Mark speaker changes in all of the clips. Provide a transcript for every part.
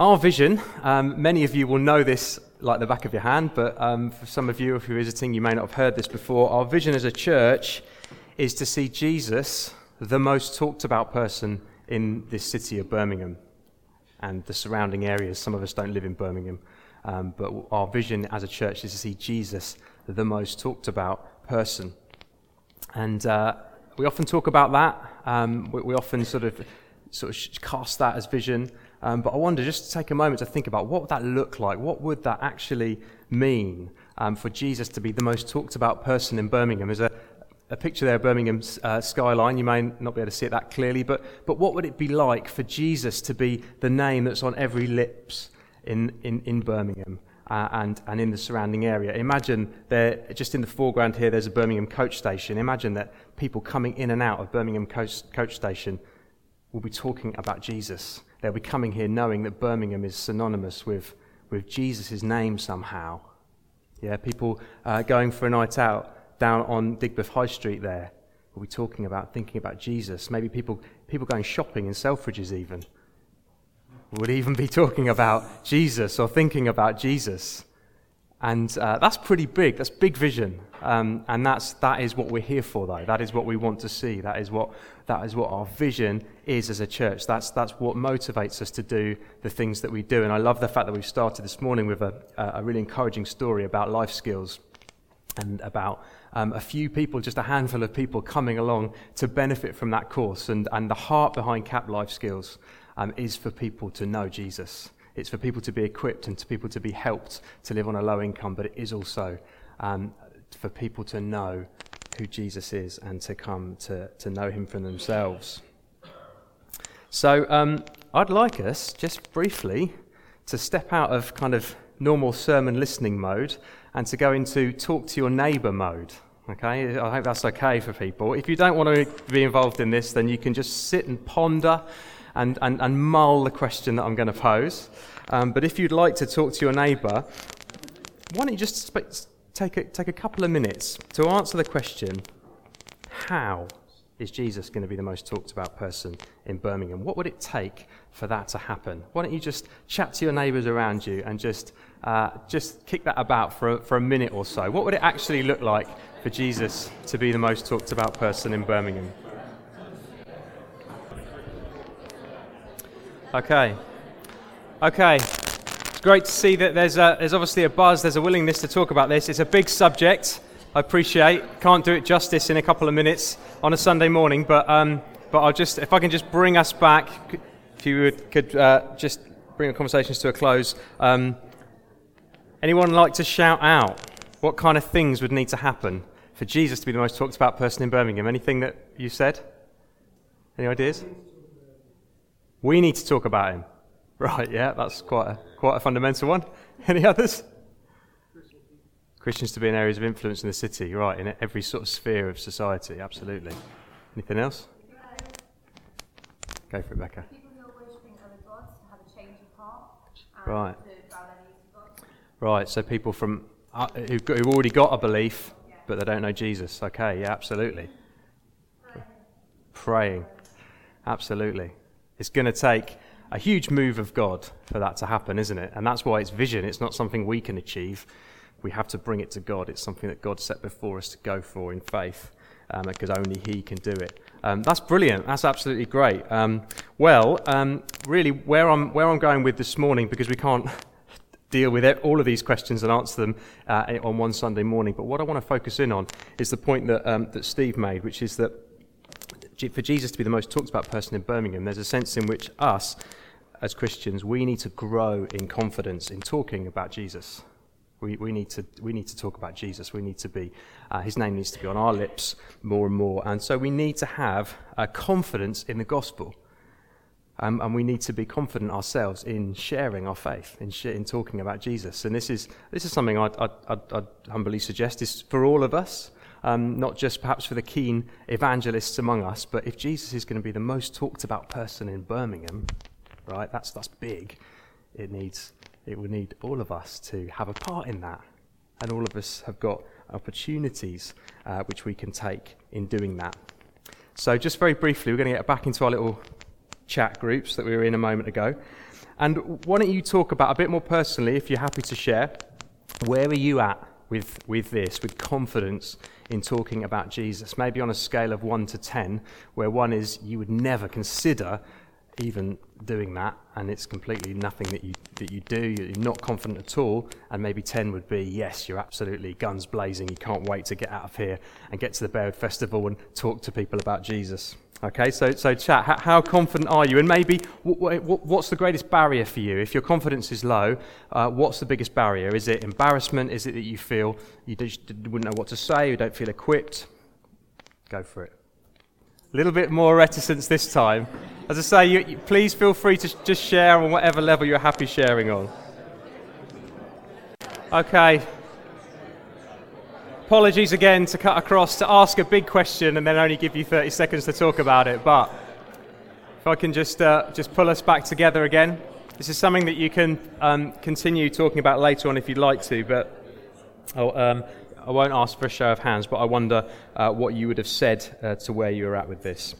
Speaker 1: Our vision, um, many of you will know this like the back of your hand, but um, for some of you, if you're visiting, you may not have heard this before. Our vision as a church is to see Jesus, the most talked about person in this city of Birmingham and the surrounding areas. Some of us don't live in Birmingham, um, but our vision as a church is to see Jesus, the most talked about person. And uh, we often talk about that. Um, we, we, often sort of sort of cast that as vision. Um, but I wonder just to take a moment to think about what would that look like? What would that actually mean um, for Jesus to be the most talked about person in Birmingham? There's a, a picture there of Birmingham's uh, skyline. You may not be able to see it that clearly, but, but what would it be like for Jesus to be the name that's on every lips in, in, in Birmingham? Uh, and, and in the surrounding area. Imagine there, just in the foreground here, there's a Birmingham coach station. Imagine that people coming in and out of Birmingham coach, coach station will be talking about Jesus. They'll be coming here knowing that Birmingham is synonymous with, with Jesus' name somehow. Yeah, people uh, going for a night out down on Digbeth High Street there will be talking about, thinking about Jesus. Maybe people, people going shopping in Selfridges even would even be talking about Jesus or thinking about Jesus. And uh, that's pretty big. That's big vision. Um, and that's, that is what we're here for, though. That is what we want to see. That is what, that is what our vision is as a church. That's, that's what motivates us to do the things that we do. And I love the fact that we've started this morning with a, a really encouraging story about life skills and about um, a few people, just a handful of people coming along to benefit from that course. And, and the heart behind CAP Life Skills um, is for people to know Jesus. It's for people to be equipped and to people to be helped to live on a low income, but it is also um, for people to know who Jesus is and to come to, to know him for themselves. So um, I'd like us, just briefly, to step out of kind of normal sermon listening mode and to go into talk to your neighbour mode. Okay, I hope that's okay for people. If you don't want to be involved in this, then you can just sit and ponder and, and, and mull the question that I'm going to pose. Um, but if you'd like to talk to your neighbour, why don't you just sp- take, a, take a couple of minutes to answer the question how is Jesus going to be the most talked about person in Birmingham? What would it take for that to happen? Why don't you just chat to your neighbours around you and just, uh, just kick that about for a, for a minute or so? What would it actually look like for Jesus to be the most talked about person in Birmingham? Okay. Okay. It's great to see that there's, a, there's obviously a buzz, there's a willingness to talk about this. It's a big subject. I appreciate. Can't do it justice in a couple of minutes on a Sunday morning, but, um, but I'll just, if I can just bring us back, if you would, could uh, just bring the conversations to a close. Um, anyone like to shout out? What kind of things would need to happen for Jesus to be the most talked about person in Birmingham? Anything that you said? Any ideas? We need to talk about him. Right, yeah, that's quite a, quite a fundamental one. Any others? Christians to be in areas of influence in the city, right, in every sort of sphere of society, absolutely. Anything else? Go for it, Becca. Right. Right, so people from uh, who've, got, who've, already got a belief, but they don't know Jesus. Okay, yeah, absolutely. Praying. Praying. Absolutely. It's going to take a huge move of God for that to happen, isn't it? And that's why it's vision. It's not something we can achieve. We have to bring it to God. It's something that God set before us to go for in faith, um, because only He can do it. Um, that's brilliant. That's absolutely great. Um, well, um, really, where I'm where I'm going with this morning, because we can't deal with all of these questions and answer them uh, on one Sunday morning. But what I want to focus in on is the point that um, that Steve made, which is that for Jesus to be the most talked about person in Birmingham, there's a sense in which us, as Christians, we need to grow in confidence in talking about Jesus. We, we, need to, we need to talk about Jesus. We need to be, uh, his name needs to be on our lips more and more. And so we need to have uh, confidence in the gospel. Um, and we need to be confident ourselves in sharing our faith, in, sh- in talking about Jesus. And this is, this is something I'd, I'd, I'd, I'd humbly suggest is for all of us um, not just perhaps for the keen evangelists among us, but if Jesus is going to be the most talked about person in Birmingham, right, that's, that's big. It needs, it will need all of us to have a part in that. And all of us have got opportunities uh, which we can take in doing that. So, just very briefly, we're going to get back into our little chat groups that we were in a moment ago. And why don't you talk about a bit more personally, if you're happy to share, where are you at with, with this, with confidence in talking about Jesus? Maybe on a scale of 1 to 10, where 1 is you would never consider even doing that, and it's completely nothing that you, that you do, you're not confident at all, and maybe 10 would be, yes, you're absolutely guns blazing, you can't wait to get out of here and get to the Bearwood Festival and talk to people about Jesus. Okay, so, so chat, how, how confident are you? And maybe what, what, what's the greatest barrier for you? If your confidence is low, uh, what's the biggest barrier? Is it embarrassment? Is it that you feel you just wouldn't know what to say, you don't feel equipped? Go for it. A little bit more reticence this time. As I say, you, you, please feel free to sh- just share on whatever level you're happy sharing on. Okay. Apologies again to cut across to ask a big question and then only give you 30 seconds to talk about it. But if I can just uh, just pull us back together again, this is something that you can um, continue talking about later on if you'd like to. But oh, um, I won't ask for a show of hands, but I wonder uh, what you would have said uh, to where you were at with this.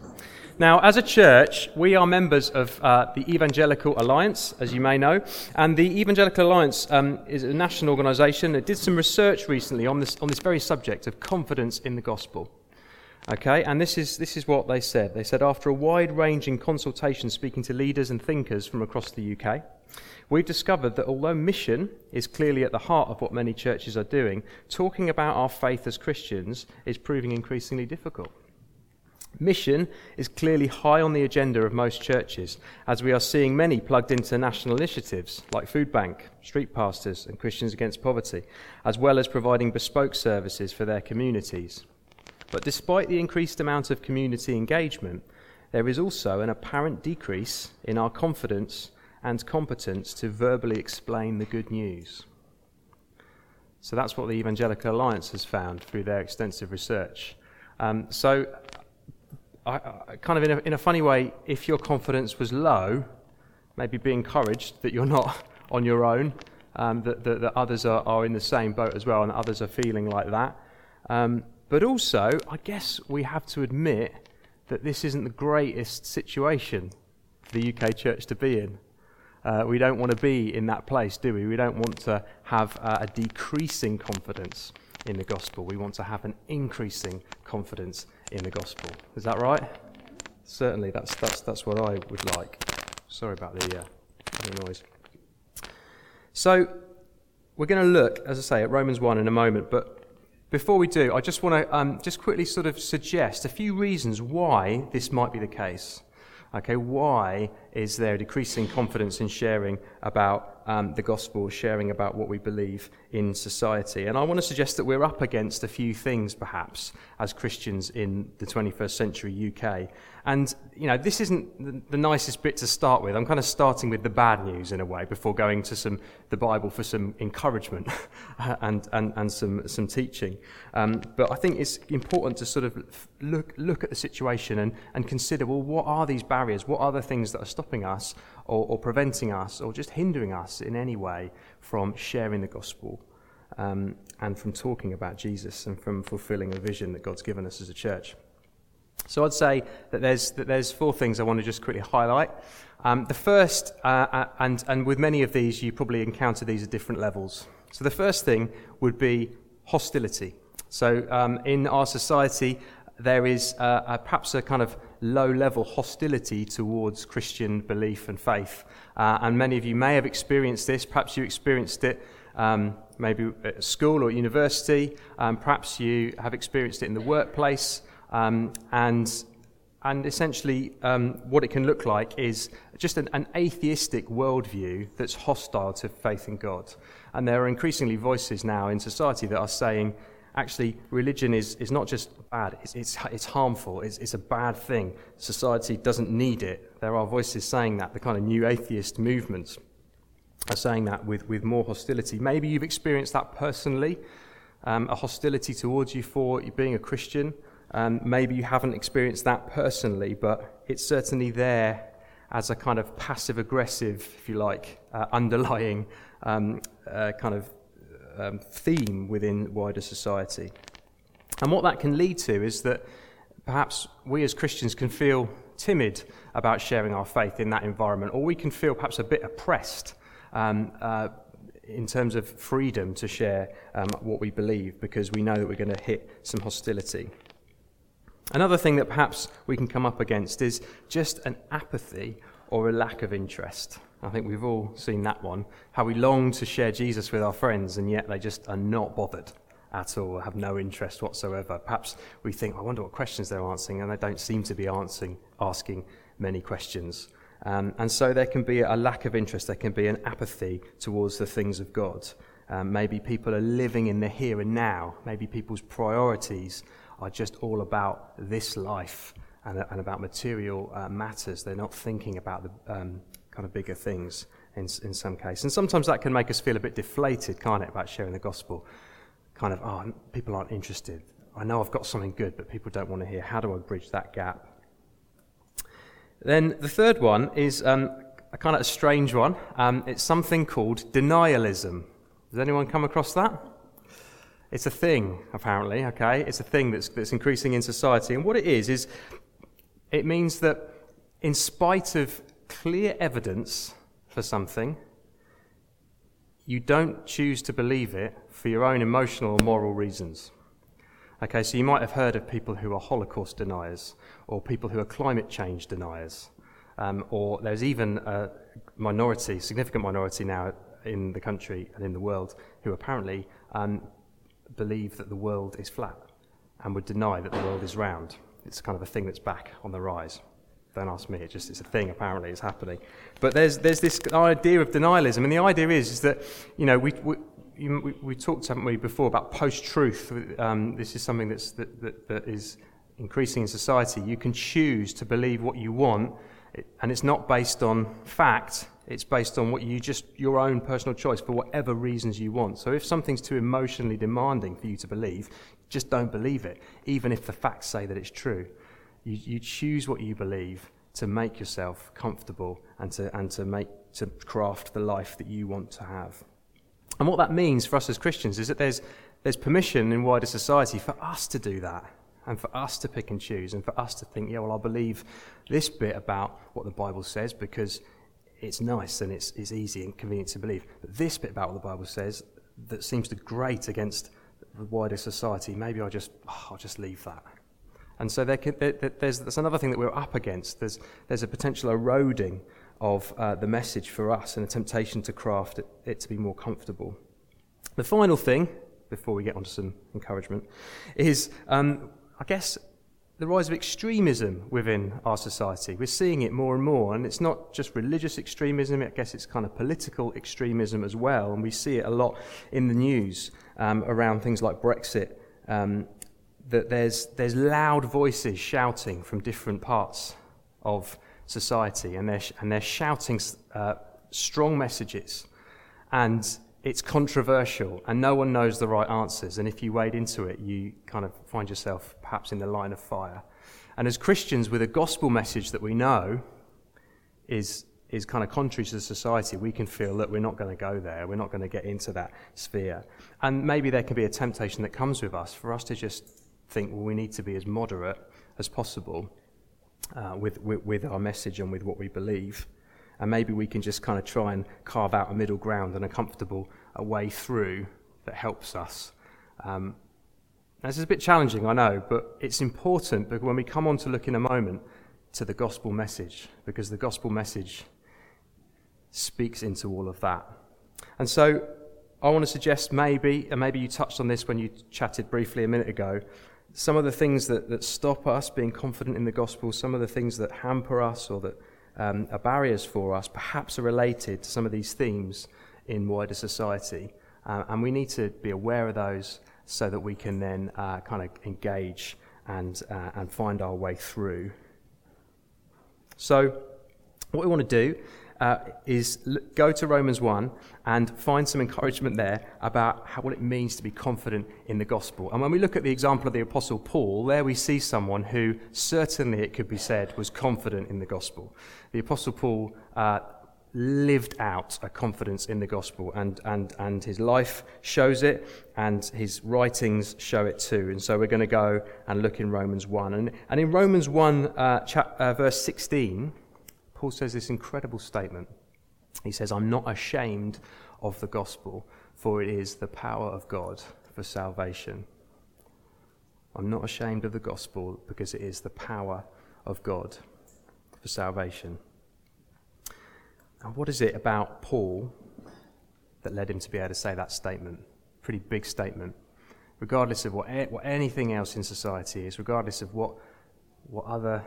Speaker 1: Now, as a church, we are members of uh, the Evangelical Alliance, as you may know. And the Evangelical Alliance um, is a national organisation that did some research recently on this, on this very subject of confidence in the gospel. Okay, and this is, this is what they said. They said, after a wide ranging consultation speaking to leaders and thinkers from across the UK, we've discovered that although mission is clearly at the heart of what many churches are doing, talking about our faith as Christians is proving increasingly difficult. Mission is clearly high on the agenda of most churches, as we are seeing many plugged into national initiatives like Food Bank, Street Pastors, and Christians Against Poverty, as well as providing bespoke services for their communities. But despite the increased amount of community engagement, there is also an apparent decrease in our confidence and competence to verbally explain the good news. So that's what the Evangelical Alliance has found through their extensive research. Um, so, I, I, kind of in a, in a funny way, if your confidence was low, maybe be encouraged that you're not on your own, um, that, that, that, others are, are in the same boat as well, and others are feeling like that. Um, but also, I guess we have to admit that this isn't the greatest situation for the UK church to be in. Uh, we don't want to be in that place, do we? We don't want to have uh, a decreasing confidence in the gospel. We want to have an increasing confidence in the gospel. Is that right? Certainly, that's, that's, that's what I would like. Sorry about the, uh, the noise. So, we're going to look, as I say, at Romans 1 in a moment, but before we do, I just want to um, just quickly sort of suggest a few reasons why this might be the case. Okay, why is there decreasing confidence in sharing about um, the gospel, sharing about what we believe in society? And I want to suggest that we're up against a few things, perhaps, as Christians in the 21st century UK. And, you know, this isn't the, nicest bit to start with. I'm kind of starting with the bad news in a way before going to some the Bible for some encouragement and, and, and some, some teaching. Um, but I think it's important to sort of look, look at the situation and, and consider, well, what are these barriers? What are the things that are stopping us or, or preventing us or just hindering us in any way from sharing the gospel um, and from talking about Jesus and from fulfilling the vision that God's given us as a church? So I'd say that there's, that there's four things I want to just quickly highlight. Um, the first, uh, uh, and, and with many of these, you probably encounter these at different levels. So the first thing would be hostility. So um, in our society, there is uh, a, perhaps a kind of low level hostility towards Christian belief and faith. Uh, and many of you may have experienced this. Perhaps you experienced it um, maybe at school or university. Um, perhaps you have experienced it in the workplace. Um, and, and essentially, um, what it can look like is just an, an atheistic worldview that's hostile to faith in God. And there are increasingly voices now in society that are saying, actually, religion is, is not just bad, it's, it's, it's harmful, it's, it's a bad thing. Society doesn't need it. There are voices saying that, the kind of new atheist movements are saying that with, with more hostility. Maybe you've experienced that personally, um, a hostility towards you for being a Christian. Um, maybe you haven't experienced that personally, but it's certainly there as a kind of passive aggressive, if you like, uh, underlying um, uh, kind of um, theme within wider society. And what that can lead to is that perhaps we as Christians can feel timid about sharing our faith in that environment, or we can feel perhaps a bit oppressed um, uh, in terms of freedom to share um, what we believe because we know that we're going to hit some hostility. Another thing that perhaps we can come up against is just an apathy or a lack of interest. I think we've all seen that one. How we long to share Jesus with our friends, and yet they just are not bothered at all, have no interest whatsoever. Perhaps we think, I wonder what questions they're answering, and they don't seem to be answering, asking many questions. Um, and so there can be a lack of interest, there can be an apathy towards the things of God. Um, maybe people are living in the here and now. Maybe people's priorities are just all about this life and, and about material uh, matters. They're not thinking about the um, kind of bigger things in, in some cases. And sometimes that can make us feel a bit deflated, can't it, about sharing the gospel? Kind of, oh, people aren't interested. I know I've got something good, but people don't want to hear. How do I bridge that gap? Then the third one is um, a kind of a strange one. Um, it's something called denialism. Has anyone come across that? It's a thing, apparently, okay? It's a thing that's, that's increasing in society. And what it is, is it means that in spite of clear evidence for something, you don't choose to believe it for your own emotional or moral reasons. Okay, so you might have heard of people who are Holocaust deniers, or people who are climate change deniers, um, or there's even a minority, significant minority now in the country and in the world, who apparently um, believe that the world is flat and would deny that the world is round. It's kind of a thing that's back on the rise. Don't ask me, it just it's a thing apparently, it's happening. But there's, there's this idea of denialism, and the idea is, is that, you know, we, we, we, we talked, haven't we, before about post truth. Um, this is something that's, that, that, that is increasing in society. You can choose to believe what you want, and it's not based on fact, it's based on what you just, your own personal choice for whatever reasons you want. So if something's too emotionally demanding for you to believe, just don't believe it, even if the facts say that it's true. You, you choose what you believe to make yourself comfortable and to, and to, make, to craft the life that you want to have. And what that means for us as Christians is that there's, there's permission in wider society for us to do that and for us to pick and choose and for us to think, yeah, well, I'll believe this bit about what the Bible says because it's nice and it's, it's easy and convenient to believe. But this bit about what the Bible says that seems to grate against the wider society, maybe I'll just, oh, I'll just leave that. And so there can, there, there's, there's another thing that we're up against. There's, there's a potential eroding of uh, the message for us and a temptation to craft it, it to be more comfortable. The final thing, before we get on to some encouragement, is um, I guess the rise of extremism within our society. We're seeing it more and more, and it's not just religious extremism, I guess it's kind of political extremism as well, and we see it a lot in the news um, around things like Brexit. Um, that there's, there's loud voices shouting from different parts of society, and they're, and they're shouting uh, strong messages. And it's controversial and no one knows the right answers. And if you wade into it, you kind of find yourself perhaps in the line of fire. And as Christians, with a gospel message that we know is, is kind of contrary to society, we can feel that we're not going to go there. We're not going to get into that sphere. And maybe there can be a temptation that comes with us for us to just think, well, we need to be as moderate as possible uh, with, with, with our message and with what we believe and maybe we can just kind of try and carve out a middle ground and a comfortable a way through that helps us. Um, this is a bit challenging, I know, but it's important because when we come on to look in a moment to the gospel message, because the gospel message speaks into all of that. And so I want to suggest maybe, and maybe you touched on this when you chatted briefly a minute ago, some of the things that, that stop us being confident in the gospel, some of the things that hamper us or that um, are barriers for us, perhaps are related to some of these themes in wider society. Uh, and we need to be aware of those so that we can then uh, kind of engage and, uh, and find our way through. So, what we want to do uh, is go to Romans 1 and find some encouragement there about how, what it means to be confident in the gospel. And when we look at the example of the Apostle Paul, there we see someone who certainly, it could be said, was confident in the gospel. The Apostle Paul uh, lived out a confidence in the gospel, and, and, and his life shows it, and his writings show it too. And so we're going to go and look in Romans 1. And, and in Romans 1, uh, chap, uh, verse 16, Paul says this incredible statement. He says, I'm not ashamed of the gospel, for it is the power of God for salvation. I'm not ashamed of the gospel because it is the power of God for salvation. And what is it about Paul that led him to be able to say that statement? Pretty big statement. Regardless of what, what anything else in society is, regardless of what, what other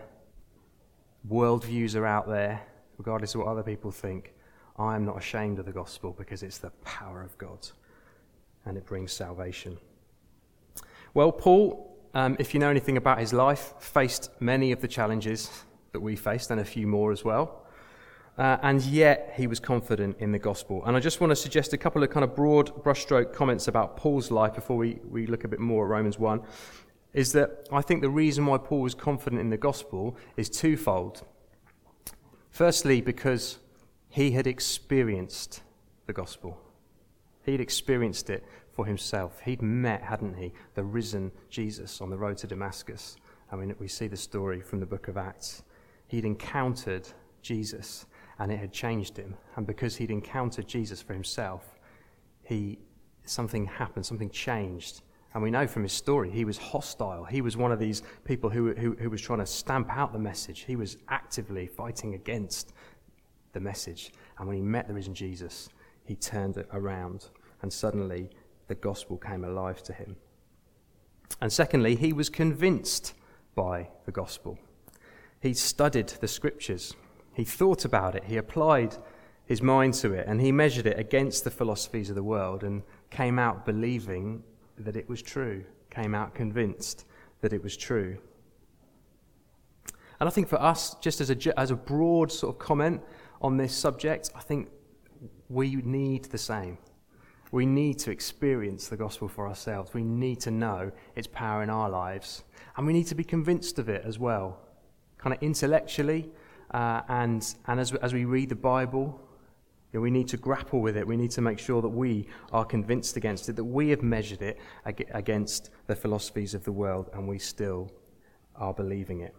Speaker 1: worldviews are out there, regardless of what other people think, I am not ashamed of the gospel because it's the power of God and it brings salvation. Well, Paul, um, if you know anything about his life, faced many of the challenges that we faced and a few more as well. Uh, and yet he was confident in the gospel. And I just want to suggest a couple of kind of broad brushstroke comments about Paul's life before we, we look a bit more at Romans 1. Is that I think the reason why Paul was confident in the gospel is twofold. Firstly, because he had experienced the gospel, he'd experienced it for himself. He'd met, hadn't he, the risen Jesus on the road to Damascus. I mean, we see the story from the book of Acts. He'd encountered Jesus and it had changed him. And because he'd encountered Jesus for himself, he, something happened, something changed. And we know from his story, he was hostile. He was one of these people who, who, who was trying to stamp out the message. He was actively fighting against the message. And when he met the risen Jesus, he turned it around. And suddenly, the gospel came alive to him. And secondly, he was convinced by the gospel. He studied the scriptures. He thought about it, he applied his mind to it, and he measured it against the philosophies of the world and came out believing that it was true, came out convinced that it was true. And I think for us, just as a, as a broad sort of comment on this subject, I think we need the same. We need to experience the gospel for ourselves. We need to know its power in our lives. And we need to be convinced of it as well, kind of intellectually, uh, and, and as, as we read the Bible, know, we need to grapple with it. We need to make sure that we are convinced against it, that we have measured it against the philosophies of the world, and we still are believing it.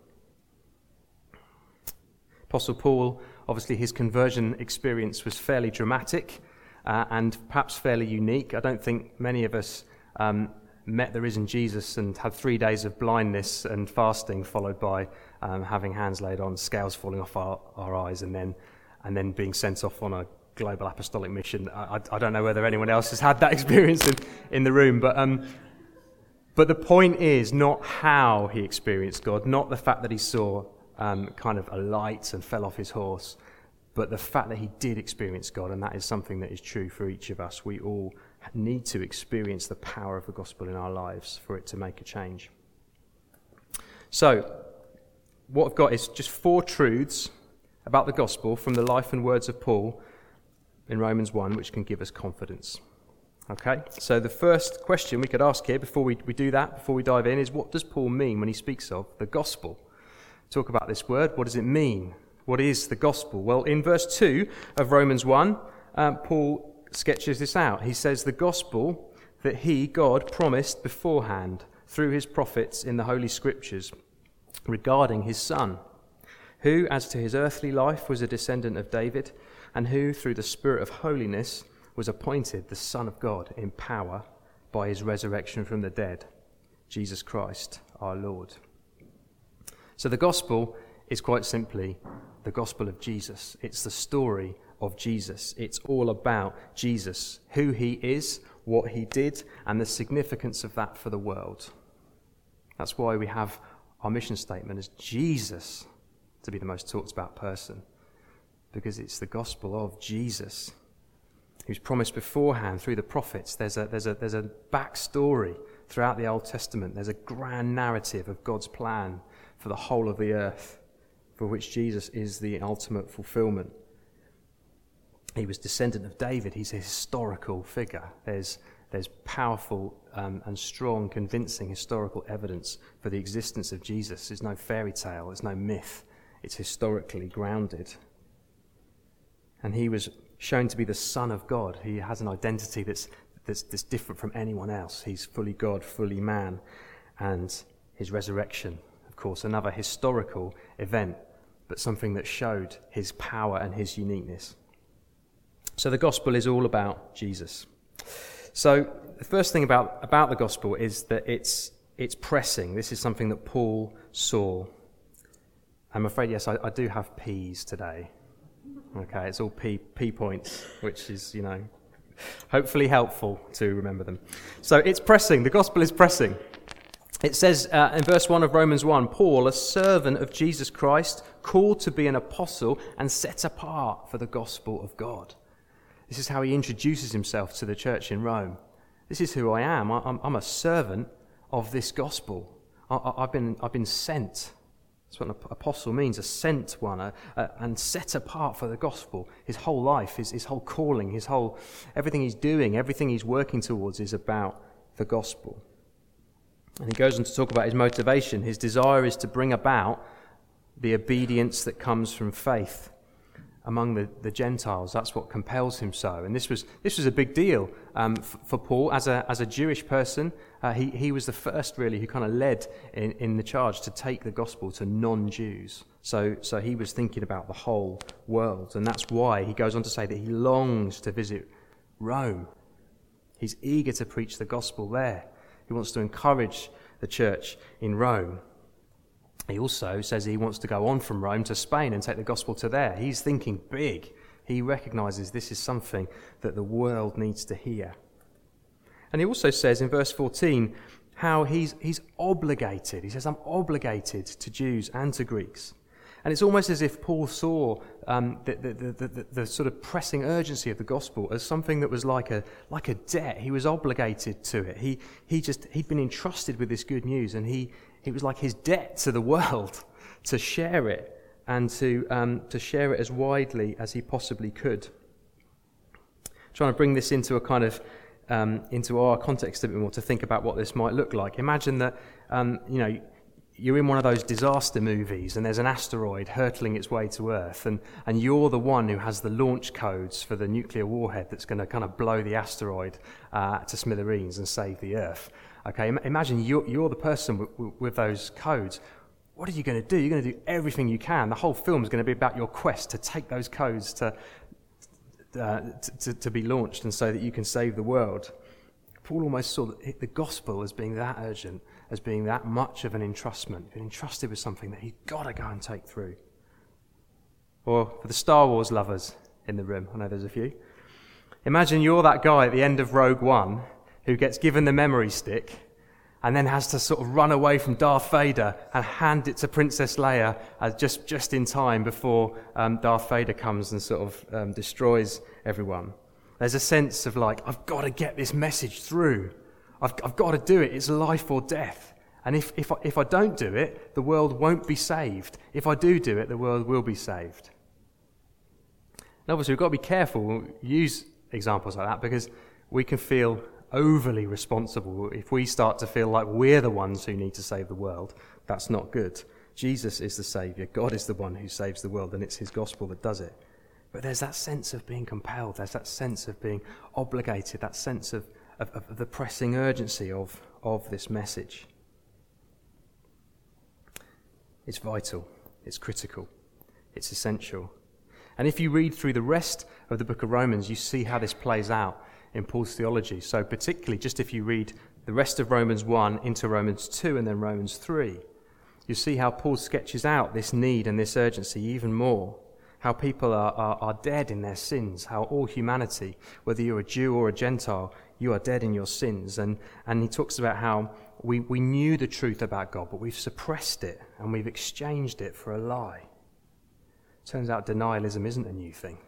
Speaker 1: Apostle Paul, obviously, his conversion experience was fairly dramatic uh, and perhaps fairly unique. I don't think many of us um, met the risen Jesus and had three days of blindness and fasting, followed by um, having hands laid on, scales falling off our, our eyes, and then, and then being sent off on a global apostolic mission. I, I, don't know whether anyone else has had that experience in, in the room, but, um, but the point is not how he experienced God, not the fact that he saw um, kind of a light and fell off his horse, but the fact that he did experience God, and that is something that is true for each of us. We all need to experience the power of the gospel in our lives for it to make a change. So, what I've got is just four truths about the gospel from the life and words of Paul in Romans 1, which can give us confidence. Okay, so the first question we could ask here before we, we do that, before we dive in, is what does Paul mean when he speaks of the gospel? Talk about this word. What does it mean? What is the gospel? Well, in verse 2 of Romans 1, um, Paul sketches this out. He says, The gospel that he, God, promised beforehand through his prophets in the Holy Scriptures regarding his Son, who, as to his earthly life, was a descendant of David, and who, through the Spirit of holiness, was appointed the Son of God in power by his resurrection from the dead, Jesus Christ our Lord. So the gospel is quite simply the gospel of Jesus. It's the story of Jesus. It's all about Jesus, who he is, what he did, and the significance of that for the world. That's why we have our mission statement as Jesus to be the most talked about person, because it's the gospel of Jesus who's promised beforehand through the prophets. There's a, there's a, there's a backstory throughout the Old Testament, there's a grand narrative of God's plan for the whole of the earth, for which Jesus is the ultimate fulfillment he was descendant of David. He's a historical figure. There's, there's powerful um, and strong, convincing historical evidence for the existence of Jesus. There's no fairy tale, there's no myth. It's historically grounded. And he was shown to be the Son of God. He has an identity that's, that's, that's different from anyone else. He's fully God, fully man. And his resurrection, of course, another historical event, but something that showed his power and his uniqueness. So the gospel is all about Jesus. So the first thing about, about the gospel is that it's, it's pressing. This is something that Paul saw. I'm afraid, yes, I, I do have peas today. Okay, it's all P, P points, which is, you know, hopefully helpful to remember them. So it's pressing. The gospel is pressing. It says uh, in verse 1 of Romans 1 Paul, a servant of Jesus Christ, called to be an apostle and set apart for the gospel of God. This is how he introduces himself to the church in Rome. This is who I am. I, am a servant of this gospel. I, have been, I've been sent. That's what an apostle means a sent one, a, a, and set apart for the gospel. His whole life, his, his whole calling, his whole, everything he's doing, everything he's working towards is about the gospel. And he goes on to talk about his motivation. His desire is to bring about the obedience that comes from faith among the, the Gentiles. That's what compels him so. And this was, this was a big deal um, f- for Paul. As a, as a Jewish person, uh, he, he was the first, really, who kind of led in, in the charge to take the gospel to non Jews. So, so he was thinking about the whole world. And that's why he goes on to say that he longs to visit Rome. He's eager to preach the gospel there. He wants to encourage the church in Rome. He also says he wants to go on from Rome to Spain and take the gospel to there. He's thinking big. He recognizes this is something that the world needs to hear. And he also says in verse 14 how he's, he's obligated. He says, I'm obligated to Jews and to Greeks. And it's almost as if Paul saw um, the, the, the, the, sort of pressing urgency of the gospel as something that was like a, like a debt. He was obligated to it. He, he just, he'd been entrusted with this good news, and he, it was like his debt to the world to share it and to, um, to share it as widely as he possibly could. Trying to bring this into a kind of um, into our context a bit more to think about what this might look like. Imagine that um, you know you're in one of those disaster movies and there's an asteroid hurtling its way to Earth, and, and you're the one who has the launch codes for the nuclear warhead that's going to kind of blow the asteroid uh, to smithereens and save the Earth. Okay, imagine you're, you're the person with, with those codes. What are you going to do? You're going to do everything you can. The whole film is going to be about your quest to take those codes to, uh, to, to, be launched and so that you can save the world. Paul almost saw the gospel as being that urgent, as being that much of an entrustment, been entrusted with something that he's got to go and take through. Or for the Star Wars lovers in the room, I know there's a few. Imagine you're that guy at the end of Rogue One who gets given the memory stick and then has to sort of run away from Darth Vader and hand it to Princess Leia just, just in time before um, Darth Vader comes and sort of um, destroys everyone. There's a sense of like, I've got to get this message through. I've, I've got to do it. It's life or death. And if, if, I, if I don't do it, the world won't be saved. If I do do it, the world will be saved. And obviously, we've got to be careful, use examples like that, because we can feel overly responsible, if we start to feel like we're the ones who need to save the world, that's not good. Jesus is the Saviour. God is the one who saves the world, and it's His gospel that does it. But there's that sense of being compelled, there's that sense of being obligated, that sense of, of, of the pressing urgency of, of this message. It's vital, it's critical, it's essential. And if you read through the rest of the book of Romans, you see how this plays out in Paul's theology. So, particularly, just if you read the rest of Romans 1 into Romans 2 and then Romans 3, you see how Paul sketches out this need and this urgency even more. How people are, are, are dead in their sins, how all humanity, whether you're a Jew or a Gentile, you are dead in your sins. And, and he talks about how we, we knew the truth about God, but we've suppressed it and we've exchanged it for a lie. Turns out denialism isn't a new thing.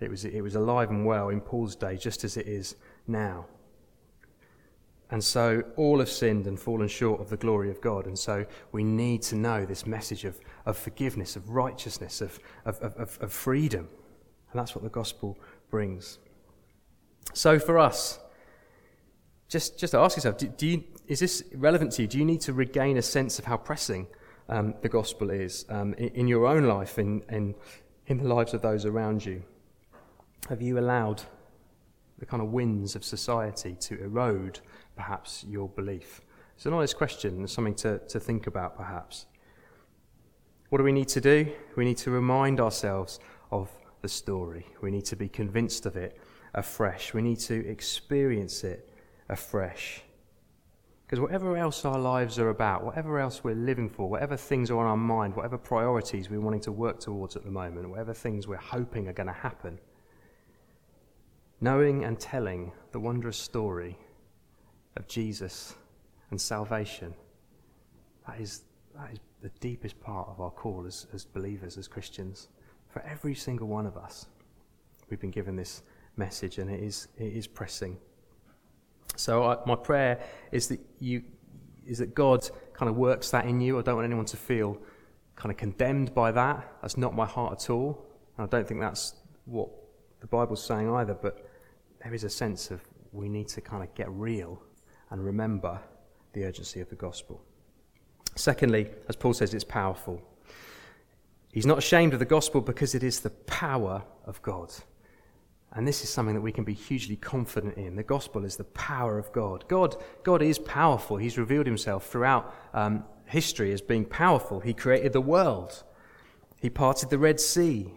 Speaker 1: It was, it was alive and well in Paul's day, just as it is now. And so all have sinned and fallen short of the glory of God. And so we need to know this message of, of forgiveness, of righteousness, of, of, of, of freedom. And that's what the gospel brings. So for us, just, just ask yourself do, do you, is this relevant to you? Do you need to regain a sense of how pressing um, the gospel is um, in, in, your own life, in, in, in the lives of those around you? Have you allowed the kind of winds of society to erode perhaps your belief? It's an honest question, it's something to, to think about perhaps. What do we need to do? We need to remind ourselves of the story. We need to be convinced of it afresh. We need to experience it afresh. Because whatever else our lives are about, whatever else we're living for, whatever things are on our mind, whatever priorities we're wanting to work towards at the moment, whatever things we're hoping are going to happen, knowing and telling the wondrous story of Jesus and salvation, that is, that is the deepest part of our call as, as believers, as Christians. For every single one of us, we've been given this message, and it is, it is pressing. So I, my prayer is that you is that God kind of works that in you. I don't want anyone to feel kind of condemned by that. That's not my heart at all. And I don't think that's what the Bible's saying either. But there is a sense of we need to kind of get real and remember the urgency of the gospel. Secondly, as Paul says, it's powerful. He's not ashamed of the gospel because it is the power of God. And this is something that we can be hugely confident in. The gospel is the power of God. God, God is powerful. He's revealed himself throughout um, history as being powerful. He created the world, He parted the Red Sea.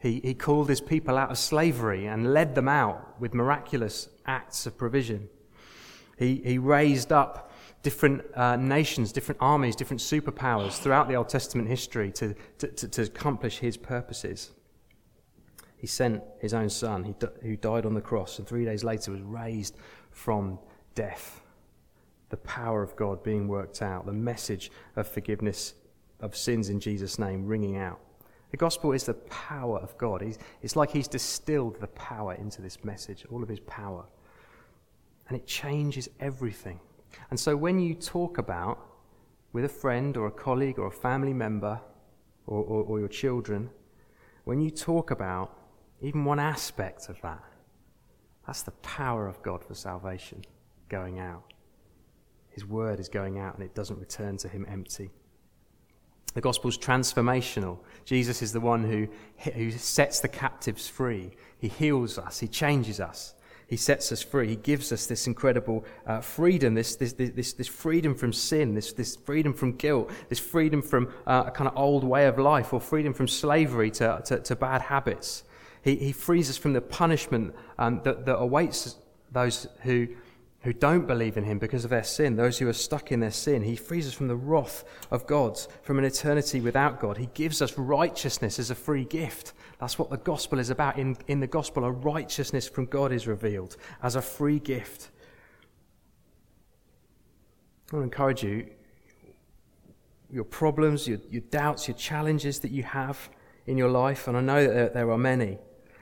Speaker 1: He, he called his people out of slavery and led them out with miraculous acts of provision. He, he raised up different uh, nations, different armies, different superpowers throughout the Old Testament history to, to, to, to accomplish his purposes. He sent his own son, he, who died on the cross, and three days later was raised from death. The power of God being worked out, the message of forgiveness of sins in Jesus' name ringing out. The gospel is the power of God. He's, it's like he's distilled the power into this message, all of his power. And it changes everything. And so when you talk about, with a friend or a colleague or a family member or, or, or your children, when you talk about even one aspect of that. That's the power of God for salvation going out. His word is going out and it doesn't return to him empty. The gospel's transformational. Jesus is the one who, who sets the captives free. He heals us. He changes us. He sets us free. He gives us this incredible uh, freedom, this, this, this, this freedom from sin, this, this freedom from guilt, this freedom from uh, a kind of old way of life, or freedom from slavery to, to, to bad habits. He, he frees us from the punishment um, that, that awaits those who, who don't believe in him because of their sin, those who are stuck in their sin. He frees us from the wrath of God, from an eternity without God. He gives us righteousness as a free gift. That's what the gospel is about. In, in the gospel, a righteousness from God is revealed as a free gift. I want to encourage you your problems, your, your doubts, your challenges that you have in your life, and I know that there, there are many.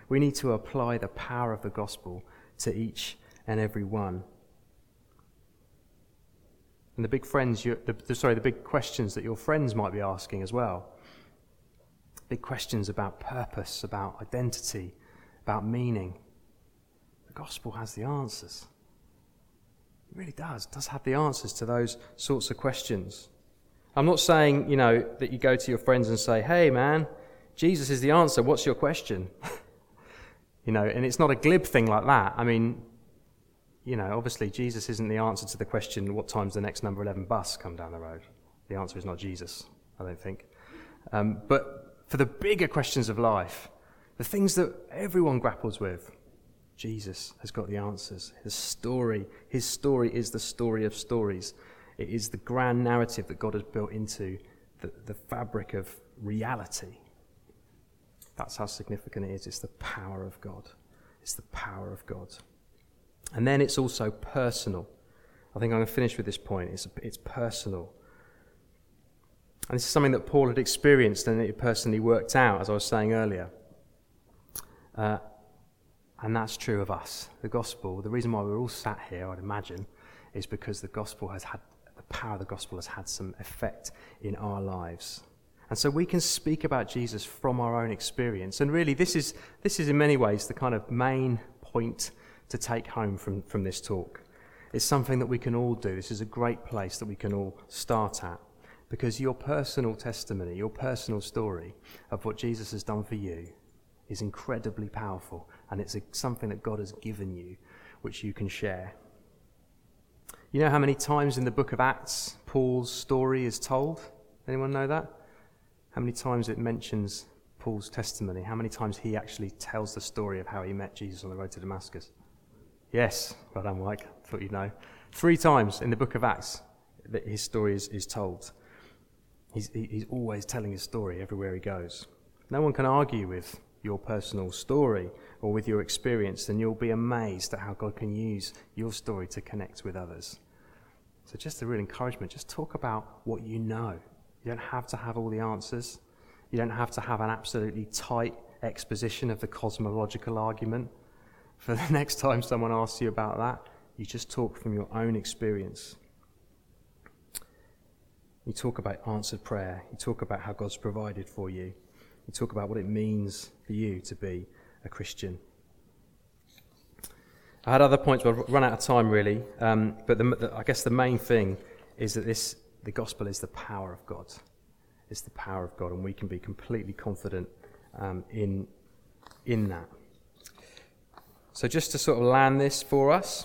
Speaker 1: We need to apply the power of the gospel to each and every one. And the big friends, the, the, sorry, the big questions that your friends might be asking as well. Big questions about purpose, about identity, about meaning. The gospel has the answers. It really does. It does have the answers to those sorts of questions. I'm not saying, you know, that you go to your friends and say, hey, man, Jesus is the answer. What's your question? You know, and it's not a glib thing like that. I mean, you know, obviously Jesus isn't the answer to the question, what time's the next number 11 bus come down the road? The answer is not Jesus, I don't think. Um, but for the bigger questions of life, the things that everyone grapples with, Jesus has got the answers. His story, his story is the story of stories. It is the grand narrative that God has built into the, the fabric of reality. That's how significant it is. It's the power of God. It's the power of God. And then it's also personal. I think I'm going to finish with this point. It's, it's personal. And this is something that Paul had experienced and it personally worked out, as I was saying earlier. Uh, and that's true of us. The gospel, the reason why we're all sat here, I'd imagine, is because the gospel has had, the power of the gospel has had some effect in our lives. And so we can speak about Jesus from our own experience. And really, this is, this is in many ways the kind of main point to take home from, from this talk. It's something that we can all do. This is a great place that we can all start at. Because your personal testimony, your personal story of what Jesus has done for you is incredibly powerful, and it's a, something that God has given you, which you can share. You know how many times in the book of Acts Paul's story is told? Anyone know that? How many times it mentions Paul's testimony? How many times he actually tells the story of how he met Jesus on the road to Damascus? Yes, well done, Mike. Thought you'd know. Three times in the book of Acts that his story is, is told. He's, he's always telling his story everywhere he goes. No one can argue with your personal story or with your experience, and you'll be amazed at how God can use your story to connect with others. So, just a real encouragement just talk about what you know. You don't have to have all the answers, you don't have to have an absolutely tight exposition of the cosmological argument. For the next time someone asks you about that, you just talk from your own experience. You talk about answered prayer. You talk about how God's provided for you. You talk about what it means for you to be a Christian. I had other points, but I've run out of time really. Um, but the, the, I guess the main thing is that this, the gospel is the power of God. It's the power of God, and we can be completely confident um, in, in that. So, just to sort of land this for us.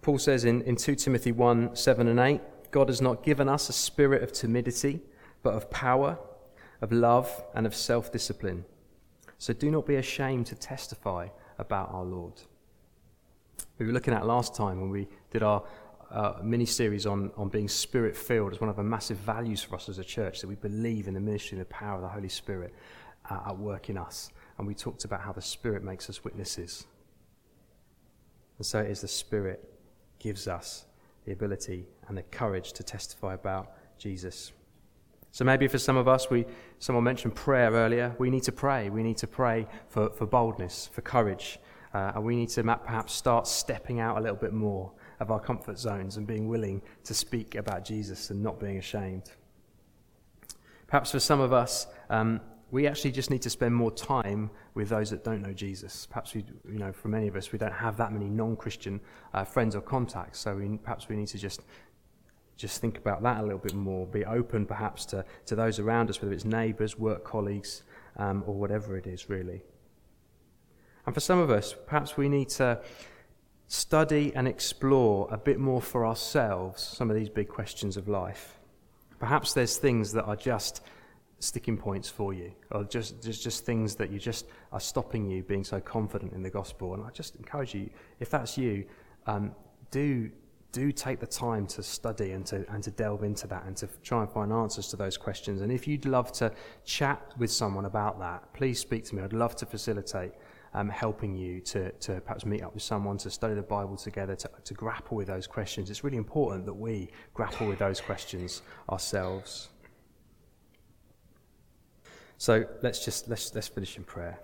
Speaker 1: Paul says in, in 2 Timothy 1 7 and 8, God has not given us a spirit of timidity, but of power, of love, and of self discipline. So do not be ashamed to testify about our Lord. We were looking at last time when we did our uh, mini series on, on being spirit filled as one of the massive values for us as a church that we believe in the ministry and the power of the Holy Spirit uh, at work in us. And we talked about how the Spirit makes us witnesses. And so it is the Spirit gives us the ability and the courage to testify about Jesus. So maybe for some of us, we, someone mentioned prayer earlier. We need to pray. We need to pray for, for boldness, for courage. Uh, and we need to perhaps start stepping out a little bit more of our comfort zones and being willing to speak about Jesus and not being ashamed. Perhaps for some of us, um, we actually just need to spend more time with those that don't know Jesus. Perhaps we, you know, for many of us, we don't have that many non-Christian uh, friends or contacts, so we, perhaps we need to just just think about that a little bit more. Be open, perhaps, to, to those around us, whether it's neighbours, work colleagues, um, or whatever it is, really. And for some of us, perhaps we need to study and explore a bit more for ourselves some of these big questions of life. Perhaps there's things that are just sticking points for you, or just, just, just things that you just are stopping you being so confident in the gospel. And I just encourage you, if that's you, um, do, do take the time to study and to, and to delve into that and to try and find answers to those questions. And if you'd love to chat with someone about that, please speak to me. I'd love to facilitate um, helping you to, to perhaps meet up with someone, to study the Bible together, to, to grapple with those questions. It's really important that we grapple with those questions ourselves. So let's just let's, let's finish in prayer.